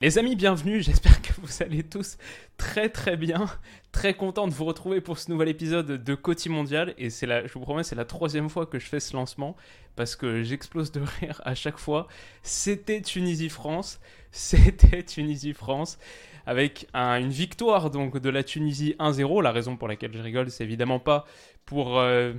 Les amis, bienvenue, j'espère que vous allez tous très très bien, très content de vous retrouver pour ce nouvel épisode de Côté Mondial, et c'est la, je vous promets, c'est la troisième fois que je fais ce lancement, parce que j'explose de rire à chaque fois. C'était Tunisie-France, c'était Tunisie-France, avec un- une victoire donc de la Tunisie 1-0, la raison pour laquelle je rigole, c'est évidemment pas pour... euh,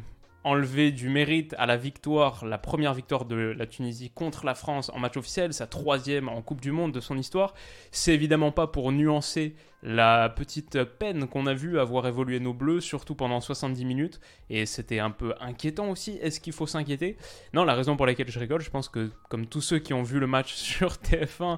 enlever du mérite à la victoire, la première victoire de la Tunisie contre la France en match officiel, sa troisième en Coupe du Monde de son histoire. C'est évidemment pas pour nuancer la petite peine qu'on a vu avoir évolué nos bleus, surtout pendant 70 minutes, et c'était un peu inquiétant aussi. Est-ce qu'il faut s'inquiéter? Non, la raison pour laquelle je rigole, je pense que comme tous ceux qui ont vu le match sur TF1 oh,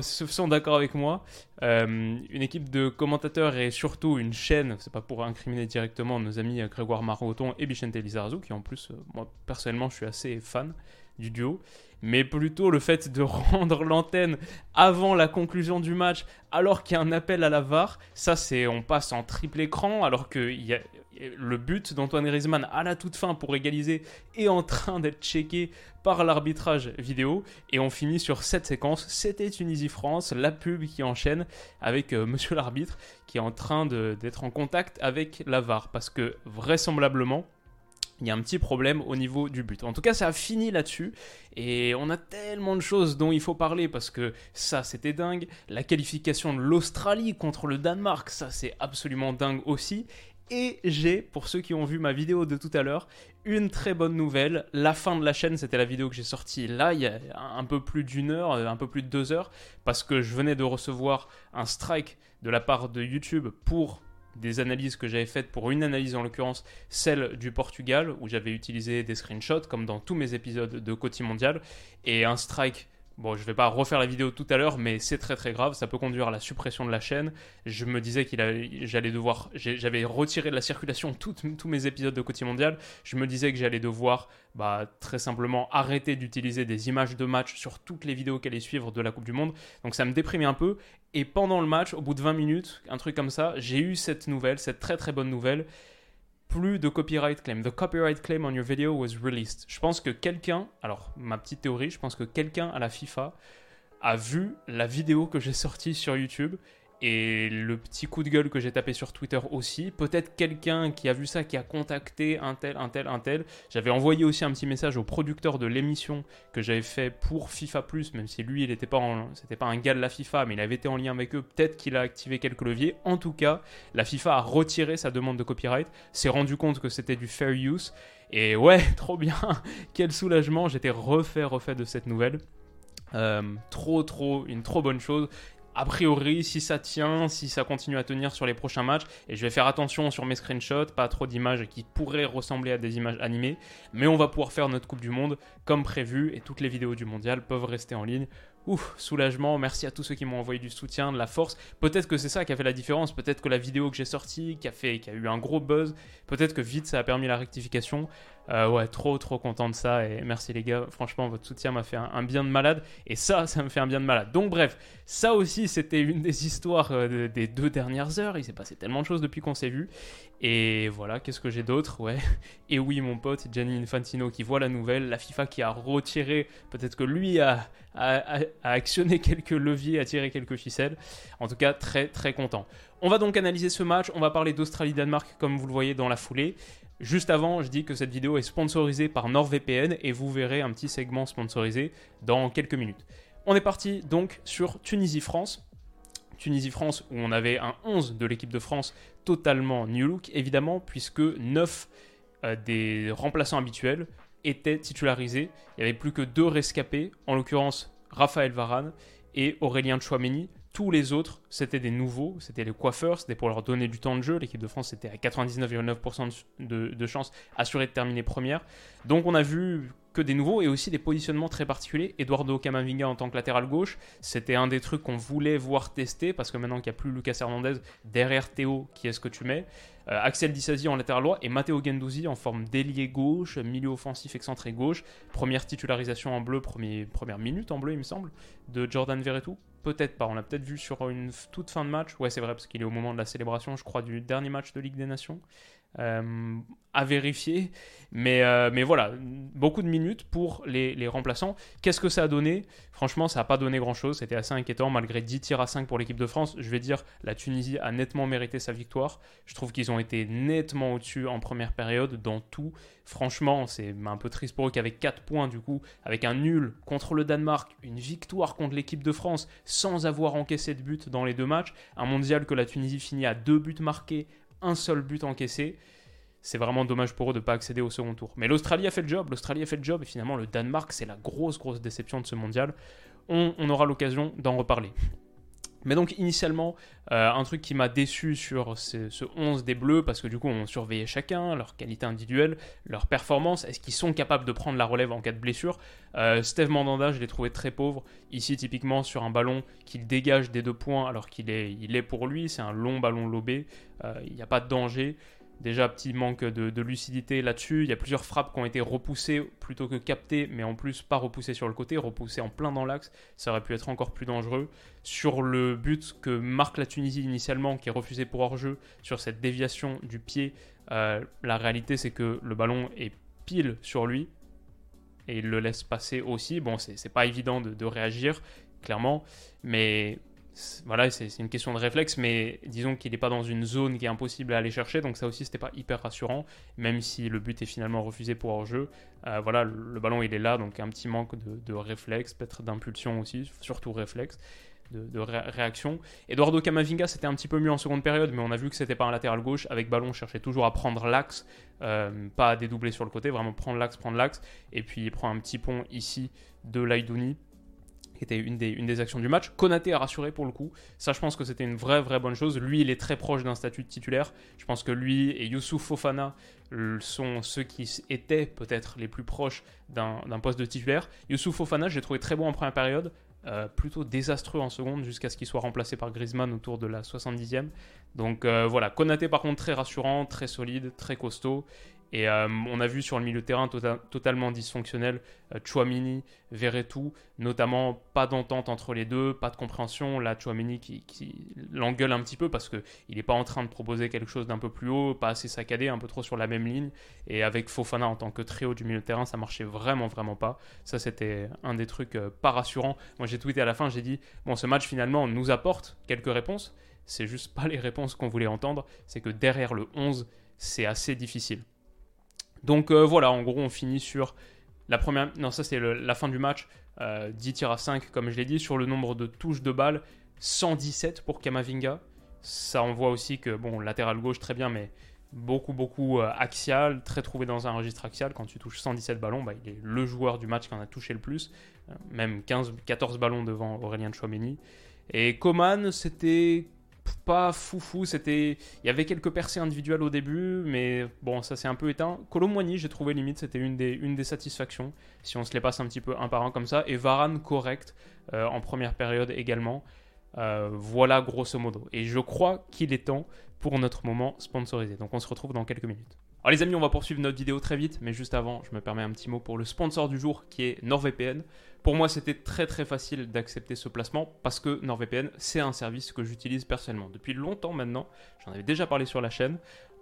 se sont d'accord avec moi, euh, une équipe de commentateurs et surtout une chaîne, c'est pas pour incriminer directement nos amis euh, Grégoire Maroton et Bichente Lizarazu, qui en plus, euh, moi personnellement, je suis assez fan du duo, mais plutôt le fait de rendre l'antenne avant la conclusion du match, alors qu'il y a un appel à la VAR, ça c'est, on passe en triple écran, alors que y a- le but d'Antoine Griezmann à la toute fin pour égaliser est en train d'être checké par l'arbitrage vidéo et on finit sur cette séquence. C'était Tunisie-France, la pub qui enchaîne avec euh, monsieur l'arbitre qui est en train d'être en contact avec la VAR parce que vraisemblablement il y a un petit problème au niveau du but. En tout cas, ça a fini là-dessus. Et on a tellement de choses dont il faut parler parce que ça, c'était dingue. La qualification de l'Australie contre le Danemark, ça, c'est absolument dingue aussi. Et j'ai, pour ceux qui ont vu ma vidéo de tout à l'heure, une très bonne nouvelle. La fin de la chaîne, c'était la vidéo que j'ai sortie là, il y a un peu plus d'une heure, euh, un peu plus de deux heures, parce que je venais de recevoir un strike de la part de YouTube pour des analyses que j'avais faites, pour une analyse en l'occurrence, celle du Portugal, où j'avais utilisé des screenshots, comme dans tous mes épisodes de Côté Mondial, et un strike. Bon, je vais pas refaire la vidéo tout à l'heure, mais c'est très très grave. Ça peut conduire à la suppression de la chaîne. Je me disais qu'il j'allais devoir, j'avais retiré de la circulation tous mes épisodes de Côté Mondial. Je me disais que j'allais devoir, bah, très simplement arrêter d'utiliser des images de match sur toutes les vidéos qui allaient suivre de la Coupe du Monde. Donc ça me déprimait un peu. Et pendant le match, au bout de 20 minutes, un truc comme ça, j'ai eu cette nouvelle, cette très très bonne nouvelle. Plus de copyright claim. The copyright claim on your video was released. Je pense que quelqu'un, alors ma petite théorie, je pense que quelqu'un à la FIFA a vu la vidéo que j'ai sortie sur YouTube et le petit coup de gueule que j'ai tapé sur Twitter aussi. Peut-être quelqu'un qui a vu ça, qui a contacté un tel, un tel, un tel. J'avais envoyé aussi un petit message au producteur de l'émission que j'avais fait pour FIFA Plus, même si lui, il n'était pas, c'était pas un gars de la FIFA, mais il avait été en lien avec eux. Peut-être qu'il a activé quelques leviers. En tout cas, la FIFA a retiré sa demande de copyright, s'est rendu compte que c'était du fair use. Et ouais, trop bien, quel soulagement. J'étais refait, refait de cette nouvelle. Euh, trop, trop, une trop bonne chose. A priori, si ça tient, si ça continue à tenir sur les prochains matchs, et je vais faire attention sur mes screenshots, pas trop d'images qui pourraient ressembler à des images animées, mais on va pouvoir faire notre Coupe du Monde comme prévu, et toutes les vidéos du mondial peuvent rester en ligne. Ouf, soulagement, merci à tous ceux qui m'ont envoyé du soutien, de la force. Peut-être que c'est ça qui a fait la différence, peut-être que la vidéo que j'ai sortie, qui a, fait, qui a eu un gros buzz, peut-être que vite ça a permis la rectification. Euh, ouais, trop trop content de ça, et merci les gars, franchement votre soutien m'a fait un, bien de malade, et ça, ça me fait un bien de malade. Donc bref, ça aussi c'était une des histoires euh, de- des deux dernières heures, il s'est passé tellement de choses depuis qu'on s'est vu. Et voilà, qu'est-ce que j'ai d'autre Ouais. Et oui, mon pote Gianni Infantino qui voit la nouvelle, la FIFA qui a retiré, peut-être que lui a, a, actionné quelques leviers, a tiré quelques ficelles. En tout cas, très très content. On va donc analyser ce match, on va parler d'Australie-Danemark comme vous le voyez dans la foulée. Juste avant, je dis que cette vidéo est sponsorisée par NordVPN et vous verrez un petit segment sponsorisé dans quelques minutes. On est parti donc sur Tunisie-France. Tunisie-France où on avait un 11 de l'équipe de France totalement new look, évidemment, puisque 9 euh, des remplaçants habituels étaient titularisés. Il n'y avait plus que deux rescapés, en l'occurrence Raphaël Varane et Aurélien Chouameni, Tous les autres, c'était des nouveaux, c'était les coiffeurs, c'était pour leur donner du temps de jeu. L'équipe de France était à 99,9% de, chances assurée de terminer première. Donc on a vu que des nouveaux et aussi des positionnements très particuliers. Eduardo Camavinga en tant que latéral gauche, c'était un des trucs qu'on voulait voir tester parce que maintenant qu'il n'y a plus Lucas Hernandez derrière Théo, qui est-ce que tu mets? Euh, Axel Disasi en latéral droit et Matteo Gendouzi en forme d'ailier gauche, milieu offensif excentré gauche. Première titularisation en bleu, première minute en bleu, il me semble, de Jordan Verretou. Peut-être pas, on l'a peut-être vu sur une toute fin de match. Ouais, c'est vrai, parce qu'il est au moment de la célébration, je crois, du dernier match de Ligue des Nations. Euh, à vérifier. Mais, euh, mais voilà, beaucoup de minutes pour les, les remplaçants. Qu'est-ce que ça a donné? Franchement, ça n'a pas donné grand-chose. C'était assez inquiétant malgré 10 tirs à 5 pour l'équipe de France. Je vais dire, la Tunisie a nettement mérité sa victoire. Je trouve qu'ils ont été nettement au-dessus en première période dans tout. Franchement, c'est un peu triste pour eux qu'avec 4 points, du coup, avec un nul contre le Danemark, une victoire contre l'équipe de France sans avoir encaissé de but dans les deux matchs, un mondial que la Tunisie finit à deux buts marqués, un seul but encaissé c'est vraiment dommage pour eux de ne pas accéder au second tour. Mais l'Australie a fait le job, l'Australie a fait le job, et finalement le Danemark, c'est la grosse, grosse déception de ce mondial. On, aura l'occasion d'en reparler. Mais donc initialement, euh, un truc qui m'a déçu sur ce, 11 des Bleus, parce que du coup on surveillait chacun, leur qualité individuelle, leur performance, est-ce qu'ils sont capables de prendre la relève en cas de blessure? Euh, Steve Mandanda, je l'ai trouvé très pauvre, ici typiquement sur un ballon qu'il dégage des deux points alors qu'il est, il est pour lui, c'est un long ballon lobé, euh, il n'y a pas de danger. Déjà, petit manque de, lucidité là-dessus. Il y a plusieurs frappes qui ont été repoussées plutôt que captées, mais en plus pas repoussées sur le côté, repoussées en plein dans l'axe. Ça aurait pu être encore plus dangereux. Sur le but que marque la Tunisie initialement, qui est refusé pour hors-jeu, sur cette déviation du pied, euh, la réalité c'est que le ballon est pile sur lui et il le laisse passer aussi. Bon, c'est pas évident de, de réagir, clairement, mais voilà, c'est une question de réflexe, mais disons qu'il n'est pas dans une zone qui est impossible à aller chercher, donc ça aussi c'était pas hyper rassurant, même si le but est finalement refusé pour hors-jeu. Euh, voilà, le, ballon il est là, donc un petit manque de, réflexe, peut-être d'impulsion aussi, surtout réflexe, de, réaction. Eduardo Camavinga c'était un petit peu mieux en seconde période, mais on a vu que c'était pas un latéral gauche, avec ballon cherchait toujours à prendre l'axe, euh, pas à dédoubler sur le côté, vraiment prendre l'axe, prendre l'axe, et puis il prend un petit pont ici de Laidouni qui était une des, une des actions du match. Konaté a rassuré pour le coup. Ça, je pense que c'était une vraie, vraie bonne chose. Lui, il est très proche d'un statut de titulaire. Je pense que lui et Youssouf Fofana sont ceux qui étaient peut-être les plus proches d'un poste de titulaire. Youssouf Fofana, j'ai trouvé très bon en première période. Euh, plutôt désastreux en seconde jusqu'à ce qu'il soit remplacé par Griezmann autour de la 70e. Donc euh, voilà, Konaté par contre très rassurant, très solide, très costaud. Et euh, on a vu sur le milieu de terrain tota-, totalement dysfonctionnel euh, Chouamini, Verretou, notamment pas d'entente entre les deux, pas de compréhension. Là, Chouamini qui, l'engueule un petit peu parce qu'il n'est pas en train de proposer quelque chose d'un peu plus haut, pas assez saccadé, un peu trop sur la même ligne. Et avec Fofana en tant que trio du milieu de terrain, ça marchait vraiment, vraiment pas. Ça, c'était un des trucs euh, pas rassurants. Moi, j'ai tweeté à la fin, j'ai dit bon, ce match finalement nous apporte quelques réponses. C'est juste pas les réponses qu'on voulait entendre. C'est que derrière le 11, c'est assez difficile. Donc euh, voilà, en gros, on finit sur la première. Non, ça c'est la fin du match. 10 euh, tirs à 5, comme je l'ai dit. Sur le nombre de touches de balles, 117 pour Kamavinga. Ça envoie aussi que, bon, latéral gauche, très bien, mais beaucoup, beaucoup euh, axial, très trouvé dans un registre axial. Quand tu touches 117 ballons, bah, il est le joueur du match qui en a touché le plus. même 15, 14 ballons devant Aurélien Chouameni. Et Coman, c'était pas foufou. C'était, il y avait quelques percées individuelles au début, mais bon, ça s'est un peu éteint. Colomboigny, j'ai trouvé limite, c'était une des, une des satisfactions. Si on se les passe un petit peu un par un comme ça, et Varane correct euh, en première période également. Euh, voilà grosso modo. Et je crois qu'il est temps pour notre moment sponsorisé. Donc on se retrouve dans quelques minutes. Alors les amis, on va poursuivre notre vidéo très vite, mais juste avant, je me permets un petit mot pour le sponsor du jour qui est NordVPN. Pour moi, c'était très très facile d'accepter ce placement parce que NordVPN, c'est un service que j'utilise personnellement depuis longtemps maintenant. J'en avais déjà parlé sur la chaîne.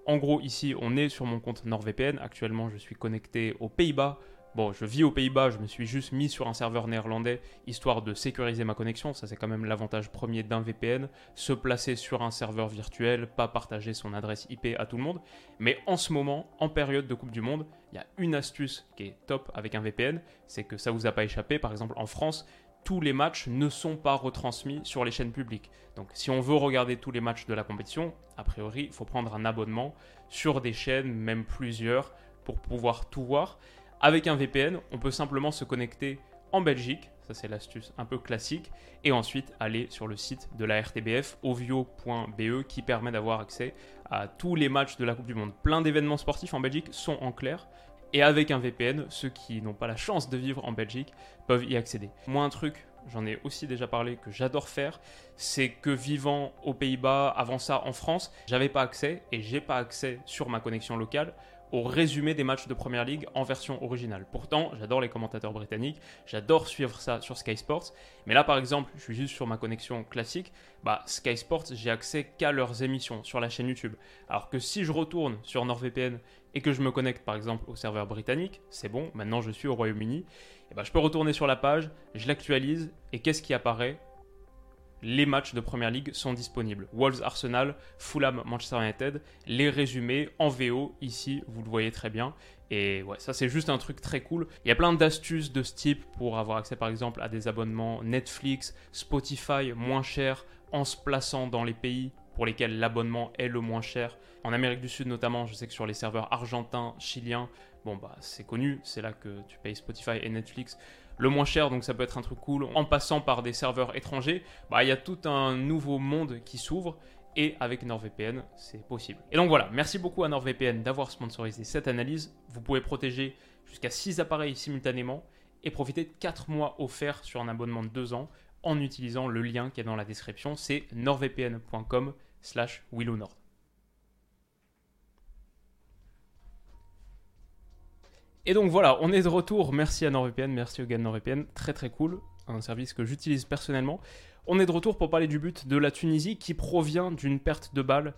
En gros, ici, on est sur mon compte NordVPN. Actuellement, je suis connecté aux Pays-Bas Bon, je vis aux Pays-Bas, je me suis juste mis sur un serveur néerlandais histoire de sécuriser ma connexion. Ça, c'est quand même l'avantage premier d'un VPN. Se placer sur un serveur virtuel, pas partager son adresse IP à tout le monde. Mais en ce moment, en période de Coupe du Monde, il y a une astuce qui est top avec un VPN. C'est que ça vous a pas échappé. Par exemple, en France, tous les matchs ne sont pas retransmis sur les chaînes publiques. Donc, si on veut regarder tous les matchs de la compétition, a priori, il faut prendre un abonnement sur des chaînes, même plusieurs, pour pouvoir tout voir. Avec un VPN, on peut simplement se connecter en Belgique. Ça, c'est l'astuce un peu classique. Et ensuite, aller sur le site de la RTBF, ovio.be, qui permet d'avoir accès à tous les matchs de la Coupe du Monde. Plein d'événements sportifs en Belgique sont en clair. Et avec un VPN, ceux qui n'ont pas la chance de vivre en Belgique peuvent y accéder. Moi, un truc, j'en ai aussi déjà parlé, que j'adore faire, c'est que vivant aux Pays-Bas, avant ça en France, j'avais pas accès et j'ai pas accès sur ma connexion locale au résumé des matchs de Première Ligue en version originale. Pourtant, j'adore les commentateurs britanniques, j'adore suivre ça sur Sky Sports, mais là par exemple, je suis juste sur ma connexion classique, bah Sky Sports, j'ai accès qu'à leurs émissions sur la chaîne YouTube. Alors que si je retourne sur NordVPN et que je me connecte par exemple au serveur britannique, c'est bon, maintenant je suis au Royaume-Uni, et bah, je peux retourner sur la page, je l'actualise et qu'est-ce qui apparaît? Les matchs de Première Ligue sont disponibles. Wolves Arsenal, Fulham Manchester United, les résumés en VO, ici vous le voyez très bien. Et ouais, ça c'est juste un truc très cool. Il y a plein d'astuces de ce type pour avoir accès par exemple à des abonnements Netflix, Spotify moins chers en se plaçant dans les pays pour lesquels l'abonnement est le moins cher. En Amérique du Sud notamment, je sais que sur les serveurs argentins, chiliens, bon bah c'est connu, c'est là que tu payes Spotify et Netflix le moins cher, donc ça peut être un truc cool. En passant par des serveurs étrangers, bah, il y a tout un nouveau monde qui s'ouvre. Et avec NordVPN, c'est possible. Et donc voilà, merci beaucoup à NordVPN d'avoir sponsorisé cette analyse. Vous pouvez protéger jusqu'à 6 appareils simultanément et profiter de 4 mois offerts sur un abonnement de 2 ans en utilisant le lien qui est dans la description. C'est nordvpn.com slash willowNord. Et donc voilà, on est de retour. Merci à NordVPN, merci au gars de NordVPN. Très très cool, un service que j'utilise personnellement. On est de retour pour parler du but de la Tunisie qui provient d'une perte de balle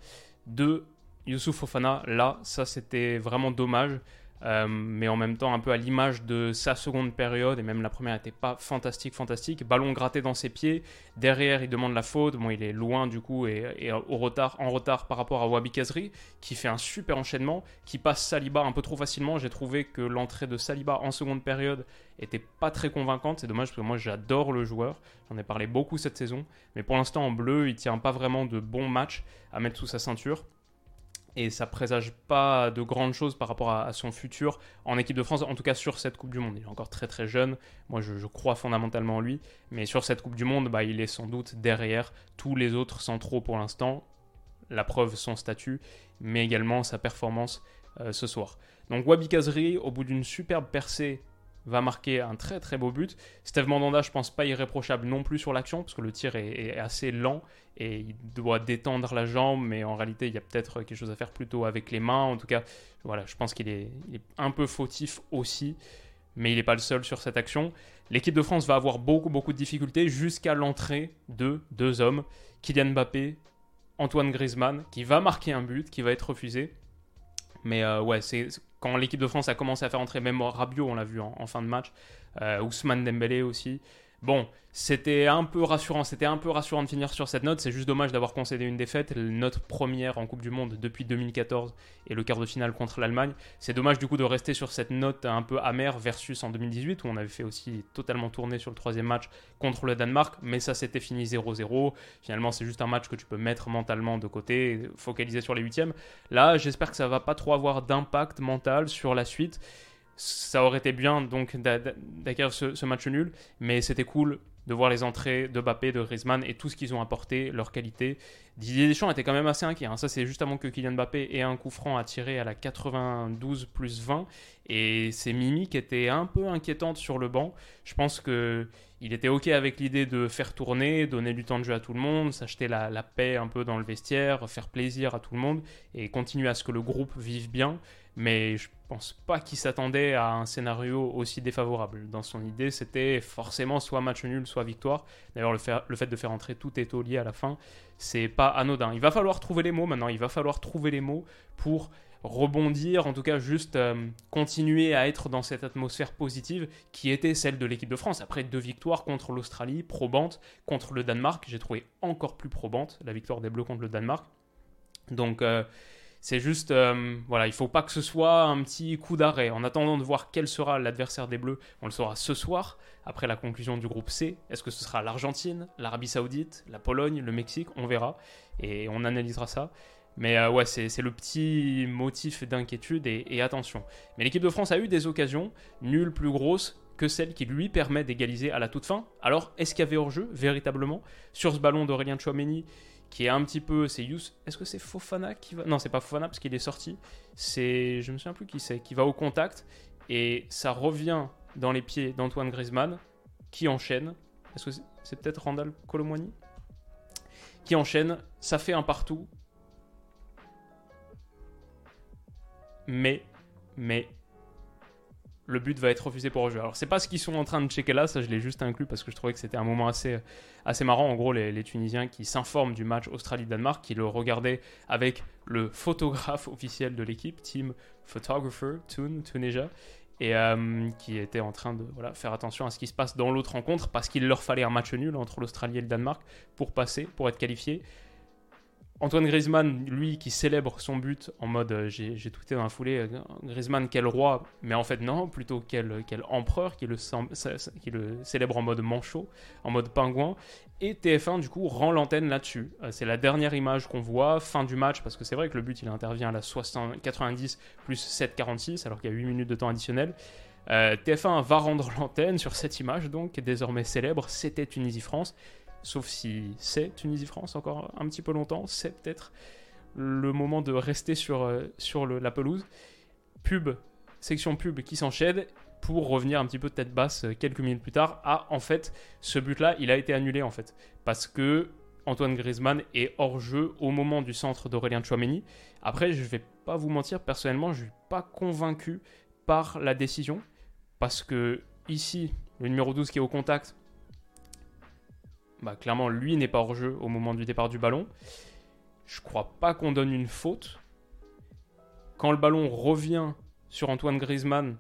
de Youssouf Fofana. Là, ça c'était vraiment dommage. Euh, mais en même temps un peu à l'image de sa seconde période, et même la première n'était pas fantastique, fantastique. Ballon gratté dans ses pieds, derrière il demande la faute, bon il est loin du coup et, au retard, en retard par rapport à Wabi Kazri, qui fait un super enchaînement, qui passe Saliba un peu trop facilement. J'ai trouvé que l'entrée de Saliba en seconde période était pas très convaincante, c'est dommage parce que moi j'adore le joueur, j'en ai parlé beaucoup cette saison, mais pour l'instant en bleu il tient pas vraiment de bons matchs à mettre sous sa ceinture et ça présage pas de grandes choses par rapport à, son futur en équipe de France, en tout cas sur cette Coupe du Monde. Il est encore très très jeune, moi je, crois fondamentalement en lui, mais sur cette Coupe du Monde, bah, il est sans doute derrière tous les autres centraux pour l'instant. La preuve, son statut, mais également sa performance euh, ce soir. Donc Wabi Kazri, au bout d'une superbe percée va marquer un très très beau but. Steve Mandanda, je pense pas irréprochable non plus sur l'action, parce que le tir est, assez lent et il doit détendre la jambe, mais en réalité, il y a peut-être quelque chose à faire plutôt avec les mains. En tout cas, voilà, je pense qu'il est, un peu fautif aussi, mais il n'est pas le seul sur cette action. L'équipe de France va avoir beaucoup beaucoup de difficultés jusqu'à l'entrée de deux hommes, Kylian Mbappé, Antoine Griezmann, qui va marquer un but, qui va être refusé. Mais euh, ouais, c'est quand l'équipe de France a commencé à faire entrer même Rabiot, on l'a vu en, fin de match, euh, Ousmane Dembélé aussi. Bon, c'était un peu rassurant, c'était un peu rassurant de finir sur cette note. C'est juste dommage d'avoir concédé une défaite, notre première en Coupe du Monde depuis 2014 et le quart de finale contre l'Allemagne. C'est dommage du coup de rester sur cette note un peu amère versus en 2018 où on avait fait aussi totalement tourner sur le troisième match contre le Danemark, mais ça s'était fini 0-0. Finalement, c'est juste un match que tu peux mettre mentalement de côté, focaliser sur les huitièmes. Là, j'espère que ça va pas trop avoir d'impact mental sur la suite ça aurait été bien donc d'acquérir ce, match nul, mais c'était cool de voir les entrées de Mbappé, de Griezmann et tout ce qu'ils ont apporté, leur qualité. Didier Deschamps était quand même assez inquiet. Hein. Ça, c'est juste avant que Kylian Mbappé ait un coup franc à tirer à la 92 plus 20. Et ses mimiques étaient un peu inquiétantes sur le banc. Je pense que il était OK avec l'idée de faire tourner, donner du temps de jeu à tout le monde, s'acheter la, la paix un peu dans le vestiaire, faire plaisir à tout le monde et continuer à ce que le groupe vive bien mais je pense pas qu'il s'attendait à un scénario aussi défavorable. Dans son idée, c'était forcément soit match nul, soit victoire. D'ailleurs, le, fait de faire entrer tout lié à la fin, c'est pas anodin. Il va falloir trouver les mots maintenant, il va falloir trouver les mots pour rebondir, en tout cas juste euh, continuer à être dans cette atmosphère positive qui était celle de l'équipe de France. Après deux victoires contre l'Australie, probante, contre le Danemark, j'ai trouvé encore plus probante la victoire des Bleus contre le Danemark. Donc euh, c'est juste, euh, voilà, il faut pas que ce soit un petit coup d'arrêt. En attendant de voir quel sera l'adversaire des Bleus, on le saura ce soir, après la conclusion du groupe C. Est-ce que ce sera l'Argentine, l'Arabie Saoudite, la Pologne, le Mexique? On verra et on analysera ça. Mais euh, ouais, c'est le petit motif d'inquiétude et, attention. Mais l'équipe de France a eu des occasions, nulles plus grosses que celle qui lui permet d'égaliser à la toute fin. Alors, est-ce qu'il y avait hors-jeu, véritablement, sur ce ballon d'Aurélien Chouameni qui est un petit peu. C'est Yous. Est-ce que c'est Fofana qui va. Non, c'est pas Fofana parce qu'il est sorti. C'est. Je me souviens plus qui c'est. Qui va au contact. Et ça revient dans les pieds d'Antoine Griezmann qui enchaîne. Est-ce que c'est peut-être Randall Colomwani? Qui enchaîne. Ça fait un partout. Mais. Mais le but va être refusé pour jeu. Alors c'est pas ce qu'ils sont en train de checker là, ça je l'ai juste inclus parce que je trouvais que c'était un moment assez, assez marrant. En gros, les, Tunisiens qui s'informent du match Australie-Danemark, qui le regardaient avec le photographe officiel de l'équipe, Team Photographer, Tunisia, et euh, qui était en train de faire attention à ce qui se passe dans l'autre rencontre parce qu'il leur fallait un match nul entre l'Australie et le Danemark pour passer, pour être qualifié. Antoine Griezmann, lui, qui célèbre son but en mode, euh, j'ai tweeté dans la foulée, euh, Griezmann, quel roi, mais en fait non, plutôt quel, empereur qui le, qui le célèbre en mode manchot, en mode pingouin. Et TF1, du coup, rend l'antenne là-dessus. Euh, c'est la dernière image qu'on voit, fin du match, parce que c'est vrai que le but, il intervient à la 60, 90 plus 7,46, alors qu'il y a 8 minutes de temps additionnel. TF1 va rendre l'antenne sur cette image, donc, désormais célèbre, c'était Tunisie-France sauf si c'est Tunisie-France encore un petit peu longtemps, c'est peut-être le moment de rester sur, euh, sur la pelouse. Pub, section pub qui s'enchaîne pour revenir un petit peu de tête basse euh, quelques minutes plus tard. Ah, en fait, ce but-là, il a été annulé en fait. Parce que Antoine Griezmann est hors jeu au moment du centre d'Aurélien Chouameni. Après, je vais pas vous mentir, personnellement, je suis pas convaincu par la décision. Parce que ici, le numéro 12 qui est au contact, bah, clairement, lui n'est pas hors jeu au moment du départ du ballon. Je crois pas qu'on donne une faute. Quand le ballon revient sur Antoine Griezmann,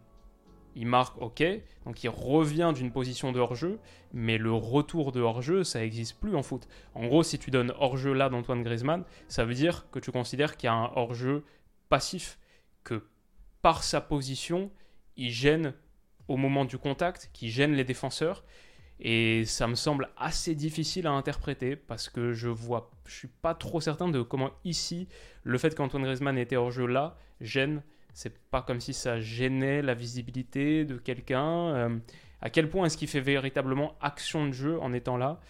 il marque OK, donc il revient d'une position de hors-jeu, mais le retour de hors-jeu, ça n'existe plus en foot. En gros, si tu donnes hors-jeu là d'Antoine Griezmann, ça veut dire que tu considères qu'il y a un hors-jeu passif, que par sa position, il gêne au moment du contact, qui gêne les défenseurs, et ça me semble assez difficile à interpréter parce que je vois, je suis pas trop certain de comment ici le fait qu'Antoine Griezmann était hors jeu là gêne. C'est pas comme si ça gênait la visibilité de quelqu'un. Euh, à quel point est-ce qu'il fait véritablement action de jeu en étant là?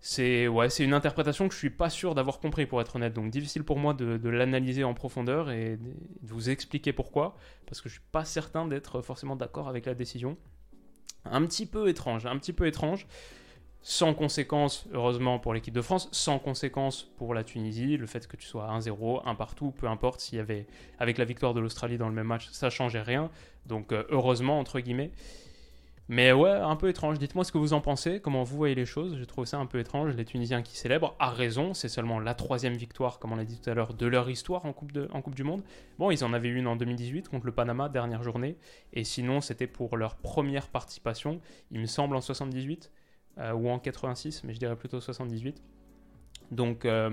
C'est ouais, c'est une interprétation que je suis pas sûr d'avoir compris pour être honnête. Donc difficile pour moi de, de l'analyser en profondeur et de vous expliquer pourquoi, parce que je suis pas certain d'être forcément d'accord avec la décision un petit peu étrange, un petit peu étrange. Sans conséquence, heureusement pour l'équipe de France, sans conséquence pour la Tunisie, le fait que tu sois 1-0, un partout, peu importe s'il y avait, avec la victoire de l'Australie dans le même match, ça changeait rien. Donc euh, heureusement, entre guillemets. Mais ouais, un peu étrange. Dites-moi ce que vous en pensez, comment vous voyez les choses. Je trouve ça un peu étrange. Les Tunisiens qui célèbrent, à raison, c'est seulement la troisième victoire, comme on l'a dit tout à l'heure, de leur histoire en coupe, du Monde. Bon, ils en avaient une en 2018 contre le Panama, dernière journée. Et sinon, c'était pour leur première participation, il me semble en 78 euh, ou en 86, mais je dirais plutôt 78. Donc. Euh,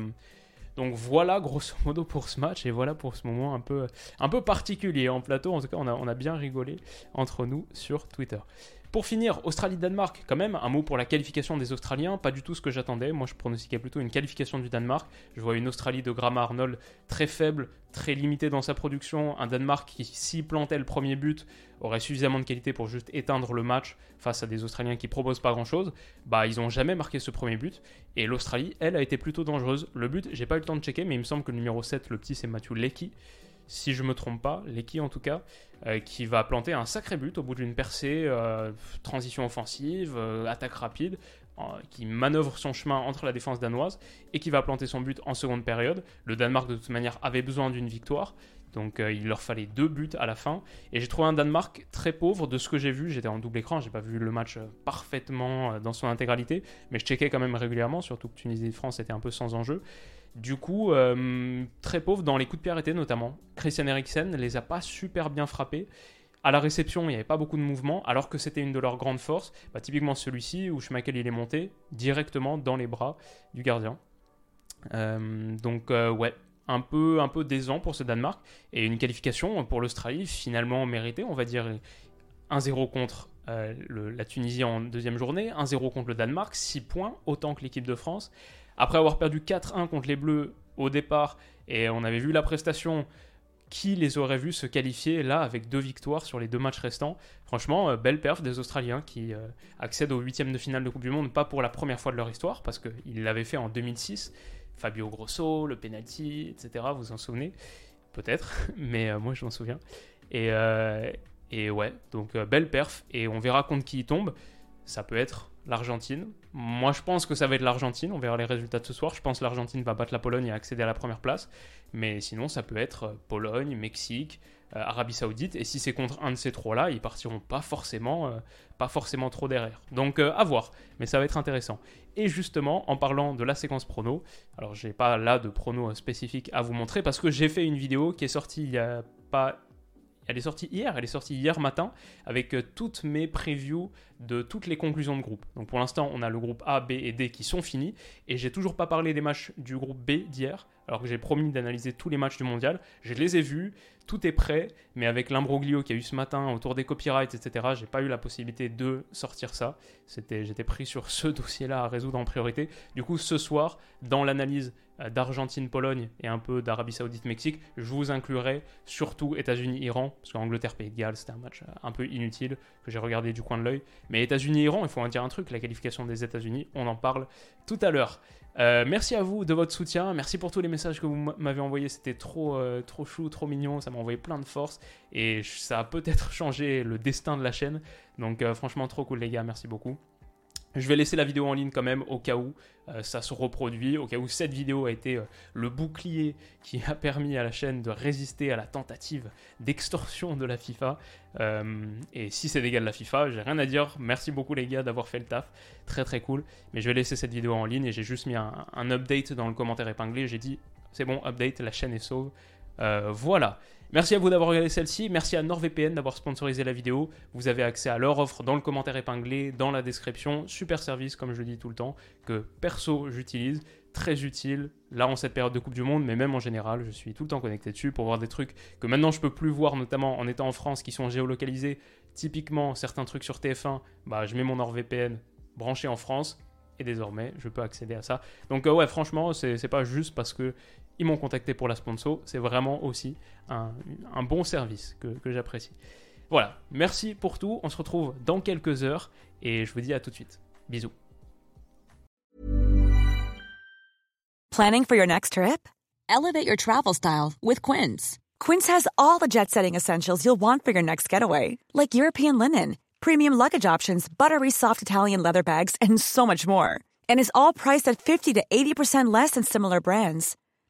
donc voilà grosso modo pour ce match et voilà pour ce moment un peu, particulier en plateau. En tout cas, on a bien rigolé entre nous sur Twitter. Pour finir, Australie-Danemark, quand même, un mot pour la qualification des Australiens, pas du tout ce que j'attendais. Moi, je pronostiquais plutôt une qualification du Danemark. Je vois une Australie de Graham Arnold très faible, très limitée dans sa production. Un Danemark qui, s'y plantait le premier but, aurait suffisamment de qualité pour juste éteindre le match face à des Australiens qui proposent pas grand-chose. Bah, ils n'ont jamais marqué ce premier but. Et l'Australie, elle, a été plutôt dangereuse. Le but, j'ai pas eu le temps de checker, mais il me semble que le numéro 7, le petit, c'est Matthew Lecky si je me trompe pas, Lecky en tout cas, euh, qui va planter un sacré but au bout d'une percée, euh, transition offensive, euh, attaque rapide, qui manœuvre son chemin entre la défense danoise et qui va planter son but en seconde période. Le Danemark de toute manière avait besoin d'une victoire. Donc il leur fallait deux buts à la fin. Et j'ai trouvé un Danemark très pauvre de ce que j'ai vu. J'étais en double écran, j'ai pas vu le match parfaitement dans son intégralité, mais je checkais quand même régulièrement, surtout que Tunisie et France étaient un peu sans enjeu. Du coup, euh, très pauvre dans les coups de pied arrêtés notamment. Christian Eriksen ne les a pas super bien frappés. À la réception, il n'y avait pas beaucoup de mouvement, alors que c'était une de leurs grandes forces. Bah, typiquement celui-ci, où Schmeichel il est monté directement dans les bras du gardien. Euh, donc euh, ouais, un peu, un peu décent pour ce Danemark. Et une qualification pour l'Australie finalement méritée, on va dire 1-0 contre la Tunisie en deuxième journée, 1-0 contre le Danemark, 6 points, autant que l'équipe de France. Après avoir perdu 4-1 contre les Bleus au départ, et on avait vu la prestation qui les aurait vus se qualifier là avec deux victoires sur les deux matchs restants? Franchement, euh, belle perf des Australiens qui euh, accèdent au huitième de finale de Coupe du Monde, pas pour la première fois de leur histoire, parce qu'ils l'avaient fait en 2006. Fabio Grosso, le penalty, etc. Vous vous en souvenez? Peut-être, mais euh, moi je m'en souviens. Et, et ouais, donc belle perf, et on verra contre qui il tombe. Ça peut être l'Argentine. Moi, je pense que ça va être l'Argentine. On verra les résultats de ce soir. Je pense que l'Argentine va battre la Pologne et accéder à la première place. Mais sinon, ça peut être euh, Pologne, Mexique, euh, Arabie Saoudite. Et si c'est contre un de ces trois-là, ils partiront pas forcément, euh, pas forcément trop derrière. Donc, à voir. Mais ça va être intéressant. Et justement, en parlant de la séquence prono, alors j'ai pas là de prono spécifique à vous montrer parce que j'ai fait une vidéo qui est sortie il y a pas elle est sortie hier, elle est sortie hier matin avec toutes mes previews de toutes les conclusions de groupe. Donc pour l'instant, on a le groupe A, B et D qui sont finis et j'ai toujours pas parlé des matchs du groupe B d'hier alors que j'ai promis d'analyser tous les matchs du mondial. Je les ai vus, tout est prêt, mais avec l'imbroglio qu'il y a eu ce matin autour des copyrights, etc., j'ai pas eu la possibilité de sortir ça. C'était, j'étais pris sur ce dossier-là à résoudre en priorité. Du coup, ce soir, dans l'analyse euh, d'Argentine-Pologne et un peu d'Arabie Saoudite-Mexique, je vous inclurai surtout États-Unis-Iran, parce qu'Angleterre-Pays de Galles, c'était un match euh, un peu inutile que j'ai regardé du coin de l'œil. Mais États-Unis-Iran, il faut en dire un truc, la qualification des États-Unis, on en parle tout à l'heure. Euh, merci à vous de votre soutien. Merci pour tous les messages que vous m'avez envoyés. C'était trop, euh, trop chou, trop mignon. Ça m'a envoyé plein de force. Et ça a peut-être changé le destin de la chaîne. Donc, euh, franchement, trop cool, les gars. Merci beaucoup. Je vais laisser la vidéo en ligne quand même au cas où euh, ça se reproduit, au cas où cette vidéo a été euh, le bouclier qui a permis à la chaîne de résister à la tentative d'extorsion de la FIFA. Euh, et si c'est d'égal de la FIFA, j'ai rien à dire. Merci beaucoup les gars d'avoir fait le taf. Très très cool. Mais je vais laisser cette vidéo en ligne et j'ai juste mis un, un update dans le commentaire épinglé. J'ai dit c'est bon, update, la chaîne est sauve. voilà. Merci à vous d'avoir regardé celle-ci. Merci à NordVPN d'avoir sponsorisé la vidéo. Vous avez accès à leur offre dans le commentaire épinglé, dans la description. Super service, comme je le dis tout le temps, que perso j'utilise. Très utile, là en cette période de Coupe du Monde, mais même en général, je suis tout le temps connecté dessus pour voir des trucs que maintenant je peux plus voir, notamment en étant en France, qui sont géolocalisés. Typiquement, certains trucs sur TF1, bah, je mets mon NordVPN branché en France, et désormais je peux accéder à ça. Donc euh, ouais, franchement, c'est pas juste parce que ils m'ont contacté pour la sponsor. C'est vraiment aussi un, bon service que, que j'apprécie. Voilà, merci pour tout. On se retrouve dans quelques heures et je vous dis à tout de suite. Bisous. Planning for your next trip? Elevate your travel style with Quince. Quince has all the jet setting essentials you'll want for your next getaway, like European linen, premium luggage options, buttery soft Italian leather bags, and so much more. And is all priced at 50 to 80% less than similar brands.